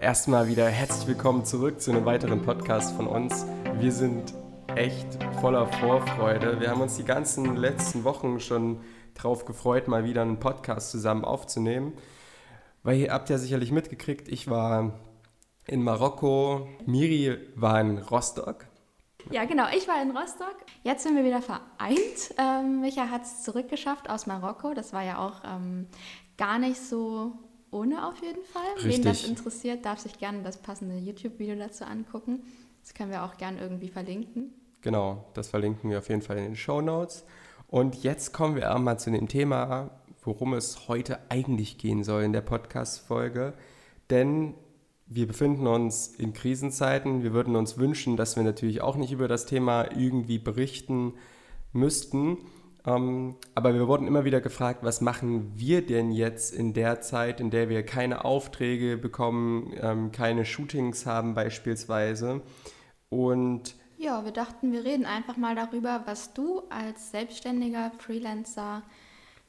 Erstmal wieder herzlich willkommen zurück zu einem weiteren Podcast von uns. Wir sind echt voller Vorfreude. Wir haben uns die ganzen letzten Wochen schon darauf gefreut, mal wieder einen Podcast zusammen aufzunehmen. Weil ihr habt ja sicherlich mitgekriegt, ich war in Marokko, Miri war in Rostock. Ja, genau, ich war in Rostock. Jetzt sind wir wieder vereint. Ähm, Micha hat es zurückgeschafft aus Marokko. Das war ja auch ähm, gar nicht so ohne auf jeden Fall. Richtig. Wen das interessiert, darf sich gerne das passende YouTube-Video dazu angucken. Das können wir auch gerne irgendwie verlinken. Genau, das verlinken wir auf jeden Fall in den Show Notes. Und jetzt kommen wir einmal zu dem Thema, worum es heute eigentlich gehen soll in der Podcast-Folge. Denn wir befinden uns in Krisenzeiten. Wir würden uns wünschen, dass wir natürlich auch nicht über das Thema irgendwie berichten müssten. Ähm, aber wir wurden immer wieder gefragt, was machen wir denn jetzt in der Zeit, in der wir keine Aufträge bekommen, ähm, keine Shootings haben beispielsweise. Und ja, wir dachten, wir reden einfach mal darüber, was du als selbstständiger Freelancer,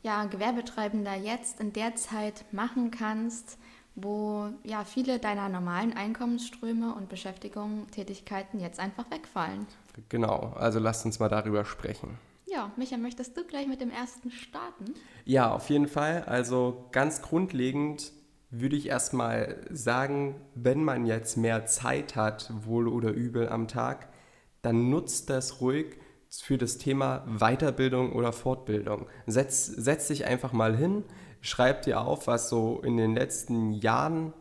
ja, Gewerbetreibender jetzt in der Zeit machen kannst, wo ja viele deiner normalen Einkommensströme und Beschäftigungen, Tätigkeiten jetzt einfach wegfallen. Genau, also lasst uns mal darüber sprechen. Ja, Micha, möchtest du gleich mit dem ersten starten? Ja, auf jeden Fall. Also ganz grundlegend würde ich erstmal sagen, wenn man jetzt mehr Zeit hat, wohl oder übel am Tag, dann nutzt das ruhig für das Thema Weiterbildung oder Fortbildung. Setz, setz dich einfach mal hin, schreib dir auf, was so in den letzten Jahren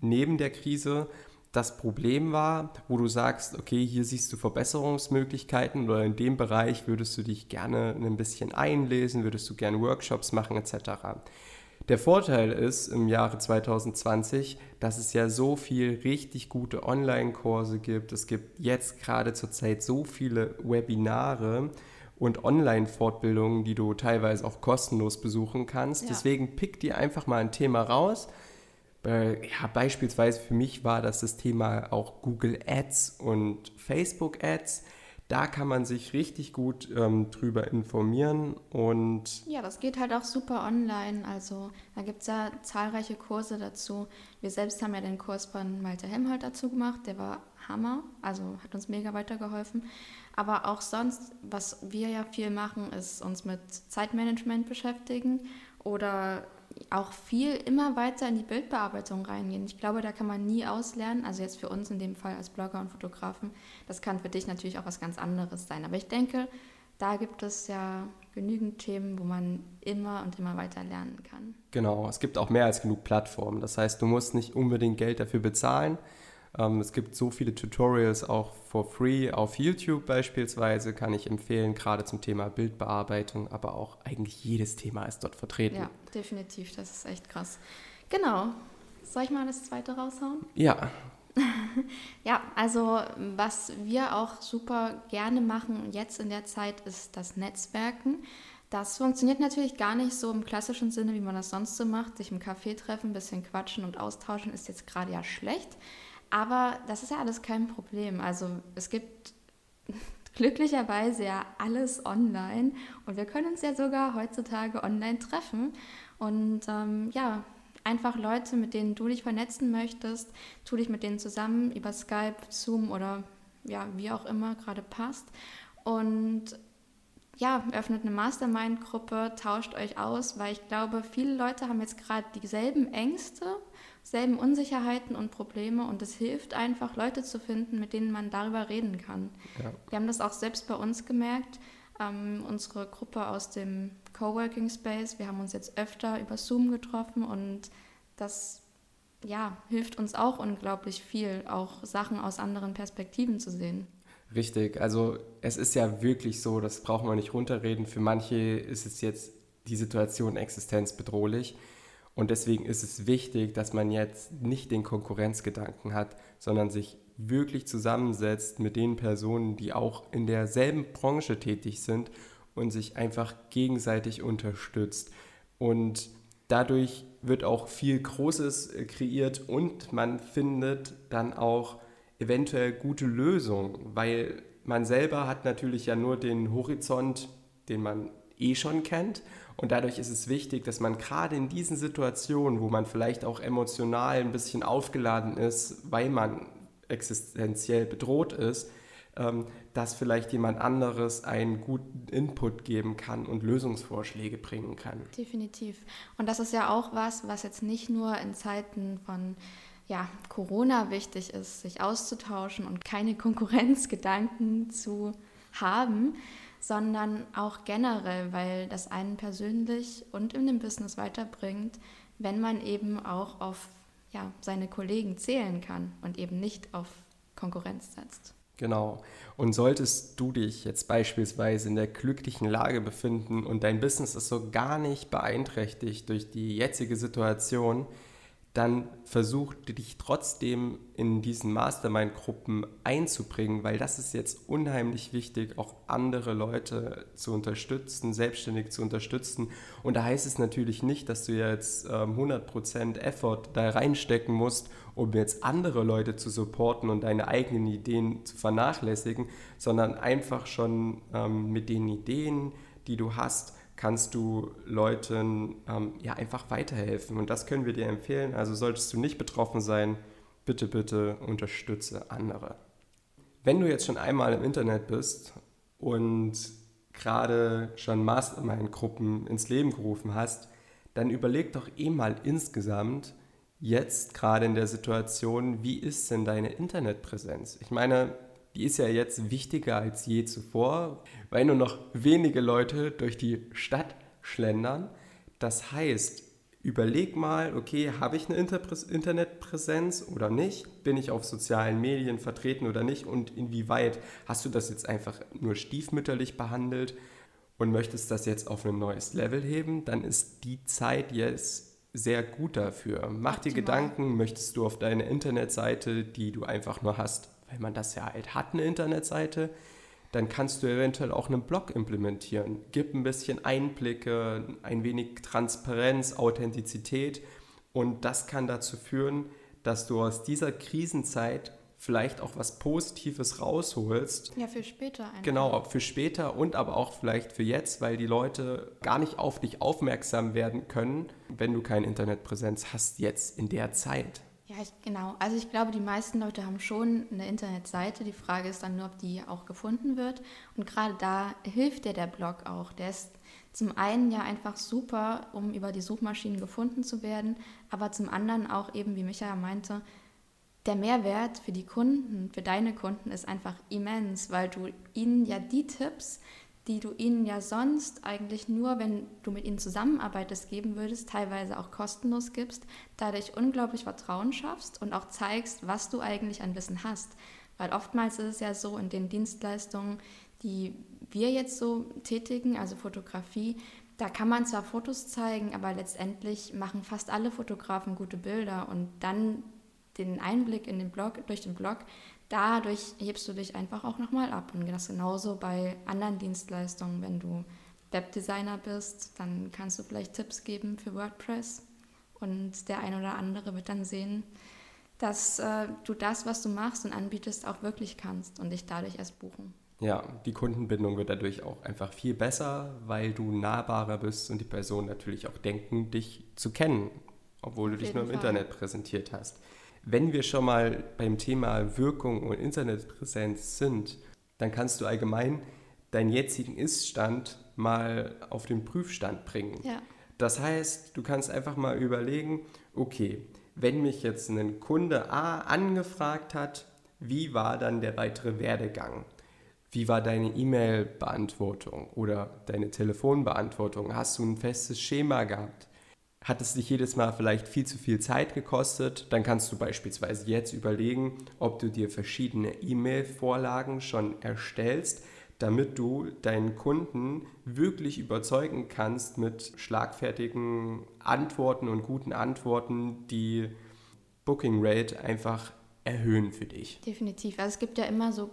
neben der Krise das Problem war, wo du sagst, okay, hier siehst du Verbesserungsmöglichkeiten oder in dem Bereich würdest du dich gerne ein bisschen einlesen, würdest du gerne Workshops machen etc. Der Vorteil ist im Jahre 2020, dass es ja so viel richtig gute Online-Kurse gibt. Es gibt jetzt gerade zurzeit so viele Webinare und Online-Fortbildungen, die du teilweise auch kostenlos besuchen kannst. Ja. Deswegen pick dir einfach mal ein Thema raus ja, beispielsweise für mich war das das Thema auch Google Ads und Facebook Ads. Da kann man sich richtig gut ähm, drüber informieren und. Ja, das geht halt auch super online. Also da gibt es ja zahlreiche Kurse dazu. Wir selbst haben ja den Kurs von Malte Helmholt dazu gemacht, der war Hammer, also hat uns mega weitergeholfen. Aber auch sonst, was wir ja viel machen, ist uns mit Zeitmanagement beschäftigen oder auch viel immer weiter in die Bildbearbeitung reingehen. Ich glaube, da kann man nie auslernen. Also jetzt für uns in dem Fall als Blogger und Fotografen. Das kann für dich natürlich auch was ganz anderes sein. Aber ich denke, da gibt es ja genügend Themen, wo man immer und immer weiter lernen kann. Genau, es gibt auch mehr als genug Plattformen. Das heißt, du musst nicht unbedingt Geld dafür bezahlen. Ähm, es gibt so viele Tutorials auch for free auf YouTube beispielsweise, kann ich empfehlen, gerade zum Thema Bildbearbeitung, aber auch eigentlich jedes Thema ist dort vertreten. Ja, definitiv, das ist echt krass. Genau. Soll ich mal das zweite raushauen? Ja. ja, also was wir auch super gerne machen jetzt in der Zeit ist das Netzwerken. Das funktioniert natürlich gar nicht so im klassischen Sinne, wie man das sonst so macht. Sich im Café treffen, ein bisschen quatschen und austauschen ist jetzt gerade ja schlecht. Aber das ist ja alles kein Problem. Also es gibt glücklicherweise ja alles online und wir können uns ja sogar heutzutage online treffen. Und ähm, ja, einfach Leute, mit denen du dich vernetzen möchtest, tu dich mit denen zusammen über Skype, Zoom oder ja, wie auch immer gerade passt. Und ja, öffnet eine Mastermind-Gruppe, tauscht euch aus, weil ich glaube, viele Leute haben jetzt gerade dieselben Ängste selben Unsicherheiten und Probleme und es hilft einfach, Leute zu finden, mit denen man darüber reden kann. Ja. Wir haben das auch selbst bei uns gemerkt. Ähm, unsere Gruppe aus dem Coworking Space, wir haben uns jetzt öfter über Zoom getroffen und das ja, hilft uns auch unglaublich viel, auch Sachen aus anderen Perspektiven zu sehen. Richtig, also es ist ja wirklich so, das braucht man nicht runterreden. Für manche ist es jetzt die Situation existenzbedrohlich. Und deswegen ist es wichtig, dass man jetzt nicht den Konkurrenzgedanken hat, sondern sich wirklich zusammensetzt mit den Personen, die auch in derselben Branche tätig sind und sich einfach gegenseitig unterstützt. Und dadurch wird auch viel Großes äh, kreiert und man findet dann auch eventuell gute Lösungen, weil man selber hat natürlich ja nur den Horizont, den man eh schon kennt Und dadurch ist es wichtig, dass man gerade in diesen Situationen, wo man vielleicht auch emotional ein bisschen aufgeladen ist, weil man existenziell bedroht ist, ähm, dass vielleicht jemand anderes einen guten Input geben kann und Lösungsvorschläge bringen kann. Definitiv. Und das ist ja auch was, was jetzt nicht nur in Zeiten von ja, Corona wichtig ist, sich auszutauschen und keine Konkurrenzgedanken zu haben, sondern auch generell, weil das einen persönlich und in dem Business weiterbringt, wenn man eben auch auf ja, seine Kollegen zählen kann und eben nicht auf Konkurrenz setzt. Genau. Und solltest du dich jetzt beispielsweise in der glücklichen Lage befinden und dein Business ist so gar nicht beeinträchtigt durch die jetzige Situation, dann versuch dich trotzdem in diesen Mastermind-Gruppen einzubringen, weil das ist jetzt unheimlich wichtig, auch andere Leute zu unterstützen, selbstständig zu unterstützen. Und da heißt es natürlich nicht, dass du jetzt ähm, 100% Effort da reinstecken musst, um jetzt andere Leute zu supporten und deine eigenen Ideen zu vernachlässigen, sondern einfach schon ähm, mit den Ideen, die du hast, kannst du Leuten ähm, ja einfach weiterhelfen. Und das können wir dir empfehlen. Also solltest du nicht betroffen sein, bitte, bitte unterstütze andere. Wenn du jetzt schon einmal im Internet bist und gerade schon Mastermind-Gruppen ins Leben gerufen hast, dann überleg doch eh mal insgesamt, jetzt gerade in der Situation, wie ist denn deine Internetpräsenz? Ich meine, die ist ja jetzt wichtiger als je zuvor, weil nur noch wenige Leute durch die Stadt schlendern. Das heißt, überleg mal, okay, habe ich eine Internetpräsenz oder nicht? Bin ich auf sozialen Medien vertreten oder nicht? Und inwieweit hast du das jetzt einfach nur stiefmütterlich behandelt und möchtest das jetzt auf ein neues Level heben? Dann ist die Zeit jetzt sehr gut dafür. Mach dir Gedanken, möchtest du auf deine Internetseite, die du einfach nur hast, weil man das ja halt hat, eine Internetseite, dann kannst du eventuell auch einen Blog implementieren. Gib ein bisschen Einblicke, ein wenig Transparenz, Authentizität und das kann dazu führen, dass du aus dieser Krisenzeit vielleicht auch was Positives rausholst. Ja, für später einfach. Genau, für später und aber auch vielleicht für jetzt, weil die Leute gar nicht auf dich aufmerksam werden können, wenn du keine Internetpräsenz hast jetzt in der Zeit. Ja, ich, genau. Also ich glaube, die meisten Leute haben schon eine Internetseite. Die Frage ist dann nur, ob die auch gefunden wird. Und gerade da hilft dir der Blog auch. Der ist zum einen ja einfach super, um über die Suchmaschinen gefunden zu werden, aber zum anderen auch eben, wie Michael meinte, der Mehrwert für die Kunden, für deine Kunden ist einfach immens, weil du ihnen ja die Tipps, die du ihnen ja sonst eigentlich nur, wenn du mit ihnen zusammenarbeitest, geben würdest, teilweise auch kostenlos gibst, dadurch unglaublich Vertrauen schaffst und auch zeigst, was du eigentlich an Wissen hast. Weil oftmals ist es ja so in den Dienstleistungen, die wir jetzt so tätigen, also Fotografie, da kann man zwar Fotos zeigen, aber letztendlich machen fast alle Fotografen gute Bilder und dann den Einblick in den Blog, durch den Blog, dadurch hebst du dich einfach auch nochmal ab. Und das genauso bei anderen Dienstleistungen, wenn du Webdesigner bist, dann kannst du vielleicht Tipps geben für WordPress und der ein oder andere wird dann sehen, dass äh, du das, was du machst und anbietest, auch wirklich kannst und dich dadurch erst buchen. Ja, die Kundenbindung wird dadurch auch einfach viel besser, weil du nahbarer bist und die Personen natürlich auch denken, dich zu kennen, obwohl Auf du dich nur im Fall. Internet präsentiert hast. Wenn wir schon mal beim Thema Wirkung und Internetpräsenz sind, dann kannst du allgemein deinen jetzigen Iststand mal auf den Prüfstand bringen. Ja. Das heißt, du kannst einfach mal überlegen, okay, wenn mich jetzt ein Kunde A angefragt hat, wie war dann der weitere Werdegang? Wie war deine E-Mail-Beantwortung oder deine Telefonbeantwortung? Hast du ein festes Schema gehabt? Hat es dich jedes Mal vielleicht viel zu viel Zeit gekostet? Dann kannst du beispielsweise jetzt überlegen, ob du dir verschiedene E-Mail-Vorlagen schon erstellst, damit du deinen Kunden wirklich überzeugen kannst mit schlagfertigen Antworten und guten Antworten, die Booking Rate einfach erhöhen für dich. Definitiv. Also es gibt ja immer so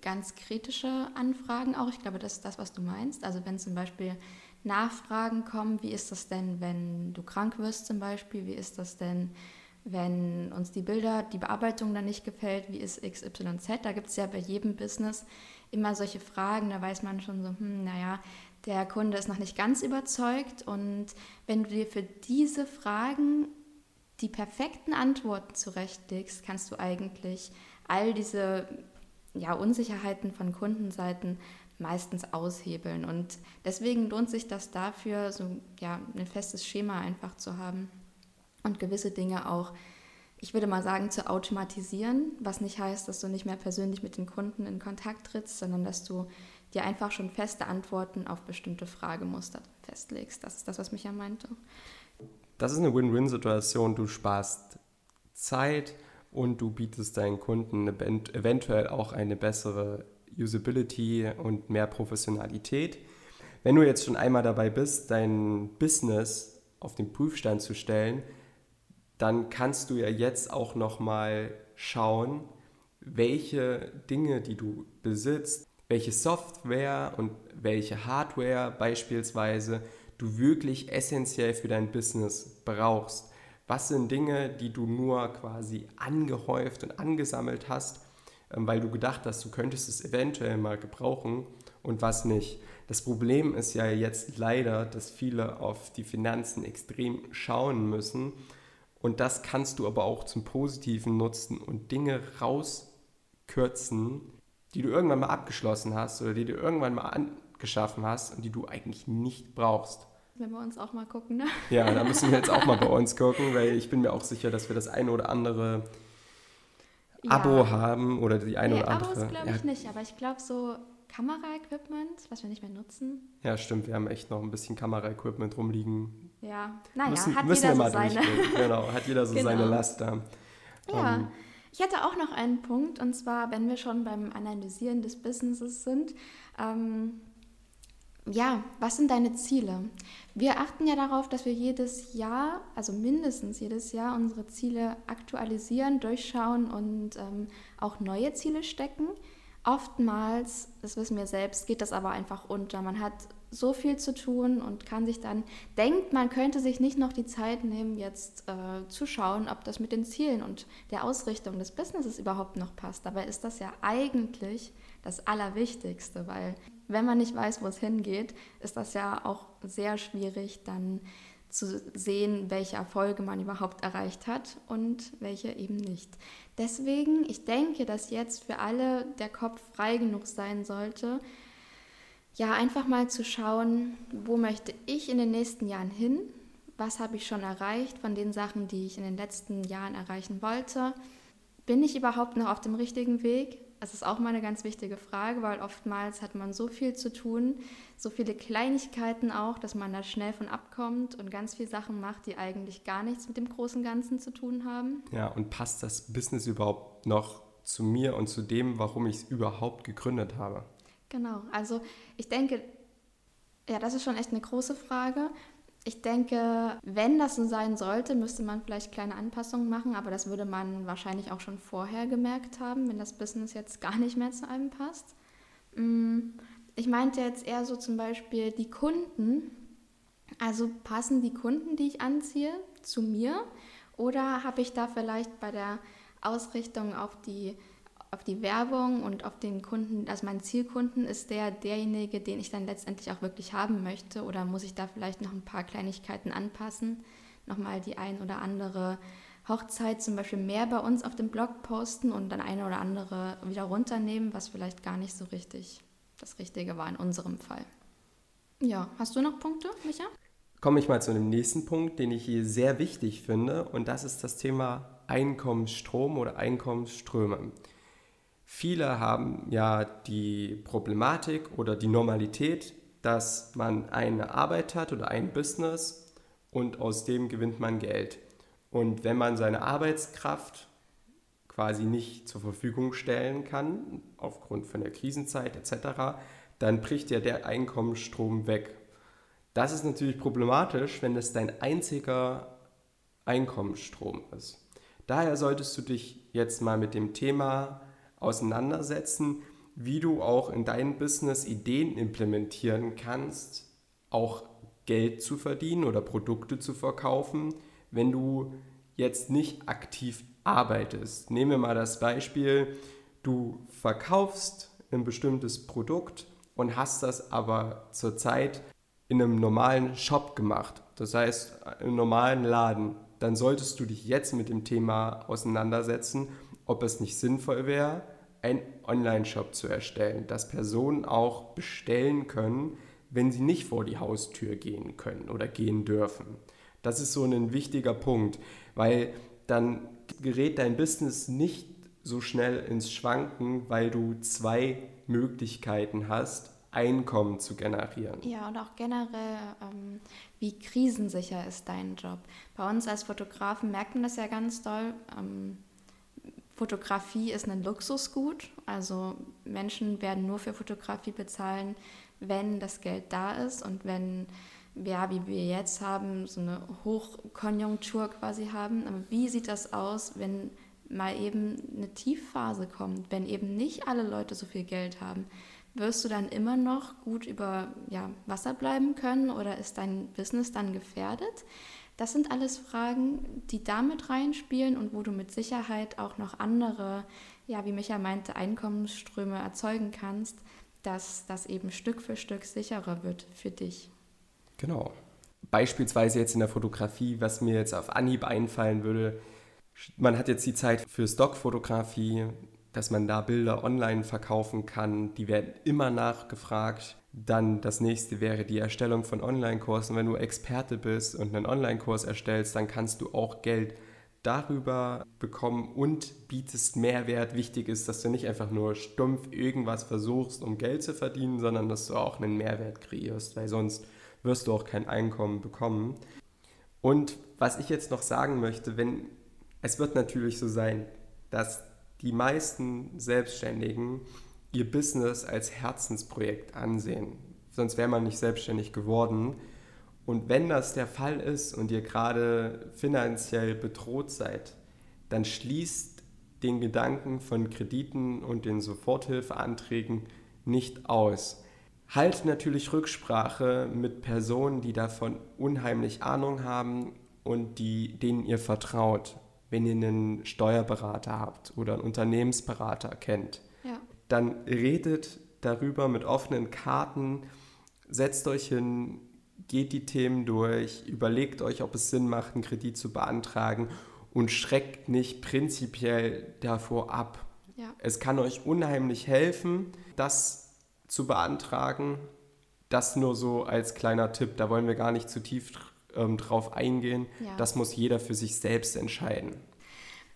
ganz kritische Anfragen auch. Ich glaube, das ist das, was du meinst. Also wenn zum Beispiel Nachfragen kommen, wie ist das denn, wenn du krank wirst zum Beispiel, wie ist das denn, wenn uns die Bilder, die Bearbeitung dann nicht gefällt, wie ist XYZ, da gibt es ja bei jedem Business immer solche Fragen, da weiß man schon so, hm, naja, der Kunde ist noch nicht ganz überzeugt. Und wenn du dir für diese Fragen die perfekten Antworten zurechtlegst, kannst du eigentlich all diese ja, Unsicherheiten von Kundenseiten meistens aushebeln. Und deswegen lohnt sich das dafür, so ja, ein festes Schema einfach zu haben und gewisse Dinge auch, ich würde mal sagen, zu automatisieren, was nicht heißt, dass du nicht mehr persönlich mit den Kunden in Kontakt trittst, sondern dass du dir einfach schon feste Antworten auf bestimmte Fragemuster festlegst. Das ist das, was Micha meinte. Das ist eine Win-Win-Situation. Du sparst Zeit und du bietest deinen Kunden eventuell auch eine bessere Usability und mehr Professionalität. Wenn du jetzt schon einmal dabei bist, dein Business auf den Prüfstand zu stellen, dann kannst du ja jetzt auch noch mal schauen, welche Dinge, die du besitzt, welche Software und welche Hardware beispielsweise du wirklich essentiell für dein Business brauchst. Was sind Dinge, die du nur quasi angehäuft und angesammelt hast, weil du gedacht hast, du könntest es eventuell mal gebrauchen und was nicht. Das Problem ist ja jetzt leider, dass viele auf die Finanzen extrem schauen müssen und das kannst du aber auch zum Positiven nutzen und Dinge rauskürzen, die du irgendwann mal abgeschlossen hast oder die du irgendwann mal angeschaffen hast und die du eigentlich nicht brauchst. Wenn wir uns auch mal gucken, ne? Ja, da müssen wir jetzt auch mal bei uns gucken, weil ich bin mir auch sicher, dass wir das eine oder andere ja. Abo haben oder die eine nee, oder andere. Abos glaube ich ja. nicht, aber ich glaube so Kameraequipment, was wir nicht mehr nutzen. Ja, stimmt, wir haben echt noch ein bisschen Kameraequipment rumliegen. Ja, naja, müssen, hat müssen jeder so seine. genau, hat jeder so genau. seine Laster. Ja. Um, ähm, ich hätte auch noch einen Punkt, und zwar, wenn wir schon beim Analysieren des Businesses sind. Ähm, ja, was sind deine Ziele? Wir achten ja darauf, dass wir jedes Jahr, also mindestens jedes Jahr, unsere Ziele aktualisieren, durchschauen und ähm, auch neue Ziele stecken. Oftmals, das wissen wir selbst, geht das aber einfach unter. Man hat so viel zu tun und kann sich dann, denkt, man könnte sich nicht noch die Zeit nehmen, jetzt äh, zu schauen, ob das mit den Zielen und der Ausrichtung des Businesses überhaupt noch passt. Dabei ist das ja eigentlich das Allerwichtigste, weil wenn man nicht weiß, wo es hingeht, ist das ja auch sehr schwierig, dann zu sehen, welche Erfolge man überhaupt erreicht hat und welche eben nicht. Deswegen, ich denke, dass jetzt für alle der Kopf frei genug sein sollte, ja, einfach mal zu schauen, wo möchte ich in den nächsten Jahren hin? Was habe ich schon erreicht von den Sachen, die ich in den letzten Jahren erreichen wollte? Bin ich überhaupt noch auf dem richtigen Weg? Das ist auch mal eine ganz wichtige Frage, weil oftmals hat man so viel zu tun, so viele Kleinigkeiten auch, dass man da schnell von abkommt und ganz viele Sachen macht, die eigentlich gar nichts mit dem großen Ganzen zu tun haben. Ja, und passt das Business überhaupt noch zu mir und zu dem, warum ich es überhaupt gegründet habe? Genau, also ich denke, ja, das ist schon echt eine große Frage. Ich denke, wenn das so sein sollte, müsste man vielleicht kleine Anpassungen machen, aber das würde man wahrscheinlich auch schon vorher gemerkt haben, wenn das Business jetzt gar nicht mehr zu einem passt. Mm, ich meinte jetzt eher so zum Beispiel die Kunden. Also passen die Kunden, die ich anziehe, zu mir? Oder habe ich da vielleicht bei der Ausrichtung auf die auf die Werbung und auf den Kunden, also mein Zielkunden ist der derjenige, den ich dann letztendlich auch wirklich haben möchte oder muss ich da vielleicht noch ein paar Kleinigkeiten anpassen, nochmal die ein oder andere Hochzeit zum Beispiel mehr bei uns auf dem Blog posten und dann eine oder andere wieder runternehmen, was vielleicht gar nicht so richtig das Richtige war in unserem Fall. Ja, hast du noch Punkte, Micha? Komme ich mal zu einem nächsten Punkt, den ich hier sehr wichtig finde, und das ist das Thema Einkommensstrom oder Einkommensströme. Viele haben ja die Problematik oder die Normalität, dass man eine Arbeit hat oder ein Business und aus dem gewinnt man Geld. Und wenn man seine Arbeitskraft quasi nicht zur Verfügung stellen kann, aufgrund von der Krisenzeit etc., dann bricht ja der Einkommensstrom weg. Das ist natürlich problematisch, wenn es dein einziger Einkommensstrom ist. Daher solltest du dich jetzt mal mit dem Thema auseinandersetzen, wie du auch in deinem Business Ideen implementieren kannst, auch Geld zu verdienen oder Produkte zu verkaufen, wenn du jetzt nicht aktiv arbeitest. Nehmen wir mal das Beispiel, du verkaufst ein bestimmtes Produkt und hast das aber zurzeit in einem normalen Shop gemacht, das heißt im normalen Laden, dann solltest du dich jetzt mit dem Thema auseinandersetzen, ob es nicht sinnvoll wäre, einen Online-Shop zu erstellen, dass Personen auch bestellen können, wenn sie nicht vor die Haustür gehen können oder gehen dürfen. Das ist so ein wichtiger Punkt, weil dann gerät dein Business nicht so schnell ins Schwanken, weil du zwei Möglichkeiten hast, Einkommen zu generieren. Ja, und auch generell, ähm, wie krisensicher ist dein Job? Bei uns als Fotografen merkt man das ja ganz doll. Ähm, Fotografie ist ein Luxusgut, also Menschen werden nur für Fotografie bezahlen, wenn das Geld da ist und wenn ja, wie wir jetzt haben, so eine Hochkonjunktur quasi haben. Aber wie sieht das aus, wenn mal eben eine Tiefphase kommt, wenn eben nicht alle Leute so viel Geld haben? Wirst du dann immer noch gut über ja, Wasser bleiben können oder ist dein Business dann gefährdet? Das sind alles Fragen, die damit reinspielen und wo du mit Sicherheit auch noch andere, ja, wie Micha meinte, Einkommensströme erzeugen kannst, dass das eben Stück für Stück sicherer wird für dich. Genau. Beispielsweise jetzt in der Fotografie, was mir jetzt auf Anhieb einfallen würde, man hat jetzt die Zeit für Stockfotografie, dass man da Bilder online verkaufen kann, die werden immer nachgefragt. Dann das nächste wäre die Erstellung von Online-Kursen. Wenn du Experte bist und einen Online-Kurs erstellst, dann kannst du auch Geld darüber bekommen und bietest Mehrwert. Wichtig ist, dass du nicht einfach nur stumpf irgendwas versuchst, um Geld zu verdienen, sondern dass du auch einen Mehrwert kreierst, weil sonst wirst du auch kein Einkommen bekommen. Und was ich jetzt noch sagen möchte, wenn es wird natürlich so sein, dass die meisten Selbstständigen ihr Business als Herzensprojekt ansehen. Sonst wäre man nicht selbstständig geworden. Und wenn das der Fall ist und ihr gerade finanziell bedroht seid, dann schließt den Gedanken von Krediten und den Soforthilfeanträgen nicht aus. Halt natürlich Rücksprache mit Personen, die davon unheimlich Ahnung haben und die, denen ihr vertraut. Wenn ihr einen Steuerberater habt oder einen Unternehmensberater kennt, ja. dann redet darüber mit offenen Karten, setzt euch hin, geht die Themen durch, überlegt euch, ob es Sinn macht, einen Kredit zu beantragen und schreckt nicht prinzipiell davor ab. Ja. Es kann euch unheimlich helfen, das zu beantragen. Das nur so als kleiner Tipp, da wollen wir gar nicht zu tief ähm, drauf eingehen. Ja. Das muss jeder für sich selbst entscheiden.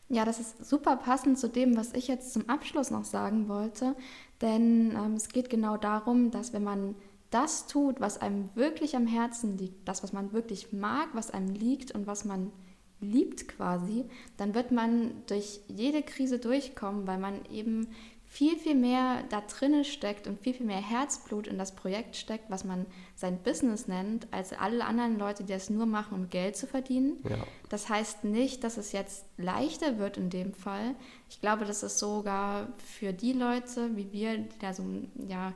Ja, das ist super passend zu dem, was ich jetzt zum Abschluss noch sagen wollte. Denn ähm, es geht genau darum, dass wenn man das tut, was einem wirklich am Herzen liegt, das, was man wirklich mag, was einem liegt und was man liebt quasi, dann wird man durch jede Krise durchkommen, weil man eben viel, viel mehr da drinne steckt und viel, viel mehr Herzblut in das Projekt steckt, was man sein Business nennt, als alle anderen Leute, die das nur machen, um Geld zu verdienen. Ja. Das heißt nicht, dass es jetzt leichter wird in dem Fall. Ich glaube, dass es sogar für die Leute wie wir, die da so ja,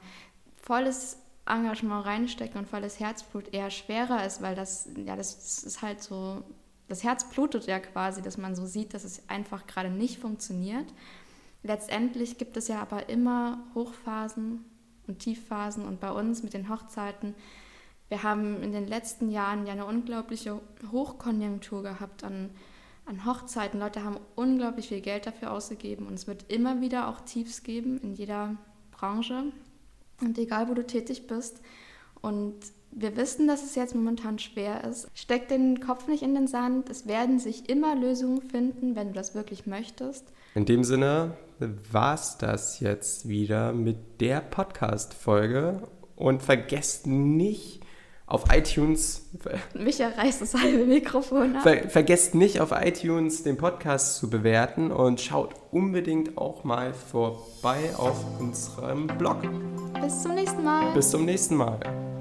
volles Engagement reinstecken und volles Herzblut eher schwerer ist, weil das, ja, das ist halt so, das Herz blutet ja quasi, dass man so sieht, dass es einfach gerade nicht funktioniert. Letztendlich gibt es ja aber immer Hochphasen und Tiefphasen und bei uns mit den Hochzeiten, wir haben in den letzten Jahren ja eine unglaubliche Hochkonjunktur gehabt an, an Hochzeiten. Leute haben unglaublich viel Geld dafür ausgegeben und es wird immer wieder auch Tiefs geben in jeder Branche und egal wo du tätig bist. Und wir wissen, dass es jetzt momentan schwer ist. Steck den Kopf nicht in den Sand. Es werden sich immer Lösungen finden, wenn du das wirklich möchtest. In dem Sinne war es das jetzt wieder mit der Podcast-Folge. Und vergesst nicht auf iTunes. Micha reißt das halbe Mikrofon ab. Ver, vergesst nicht auf iTunes den Podcast zu bewerten und schaut unbedingt auch mal vorbei auf unserem Blog. Bis zum nächsten Mal. Bis zum nächsten Mal.